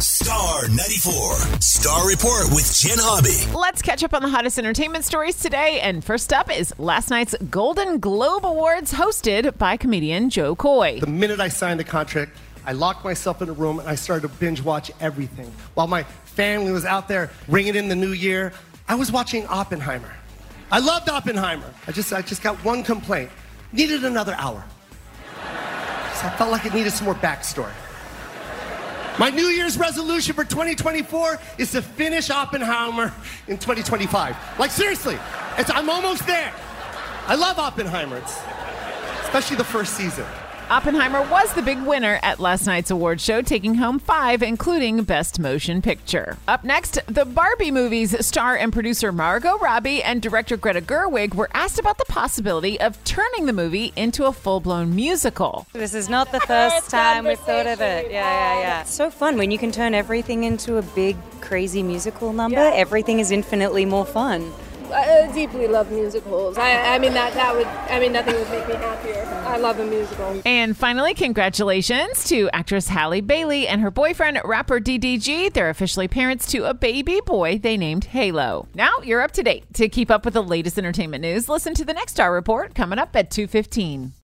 Star 94. Star Report with Jen Hobby. Let's catch up on the hottest entertainment stories today. And first up is last night's Golden Globe Awards hosted by comedian Jo Koy. The minute I signed the contract, I locked myself in a room and I started to binge watch everything. While my family was out there ringing in the new year, I was watching Oppenheimer. I loved Oppenheimer. I just, I just got one complaint. Needed another hour. So I felt like it needed some more backstory. My New Year's resolution for 2024 is to finish Oppenheimer in 2025. Like seriously, I'm almost there. I love Oppenheimer, it's, especially the first season. Oppenheimer was the big winner at last night's award show, taking home five, including Best Motion Picture. Up next, the Barbie movie's star and producer Margot Robbie and director Greta Gerwig were asked about the possibility of turning the movie into a full blown musical. This is not the first time we've thought of it. Yeah, yeah, yeah. It's so fun when you can turn everything into a big, crazy musical number. Everything is infinitely more fun. I deeply love musicals. I, I mean that that would I mean nothing would make me happier. I love a musical. And finally, congratulations to actress Halle Bailey and her boyfriend, rapper DDG. They're officially parents to a baby boy they named Halo. Now you're up to date. To keep up with the latest entertainment news, listen to the next Star Report coming up at 2:15.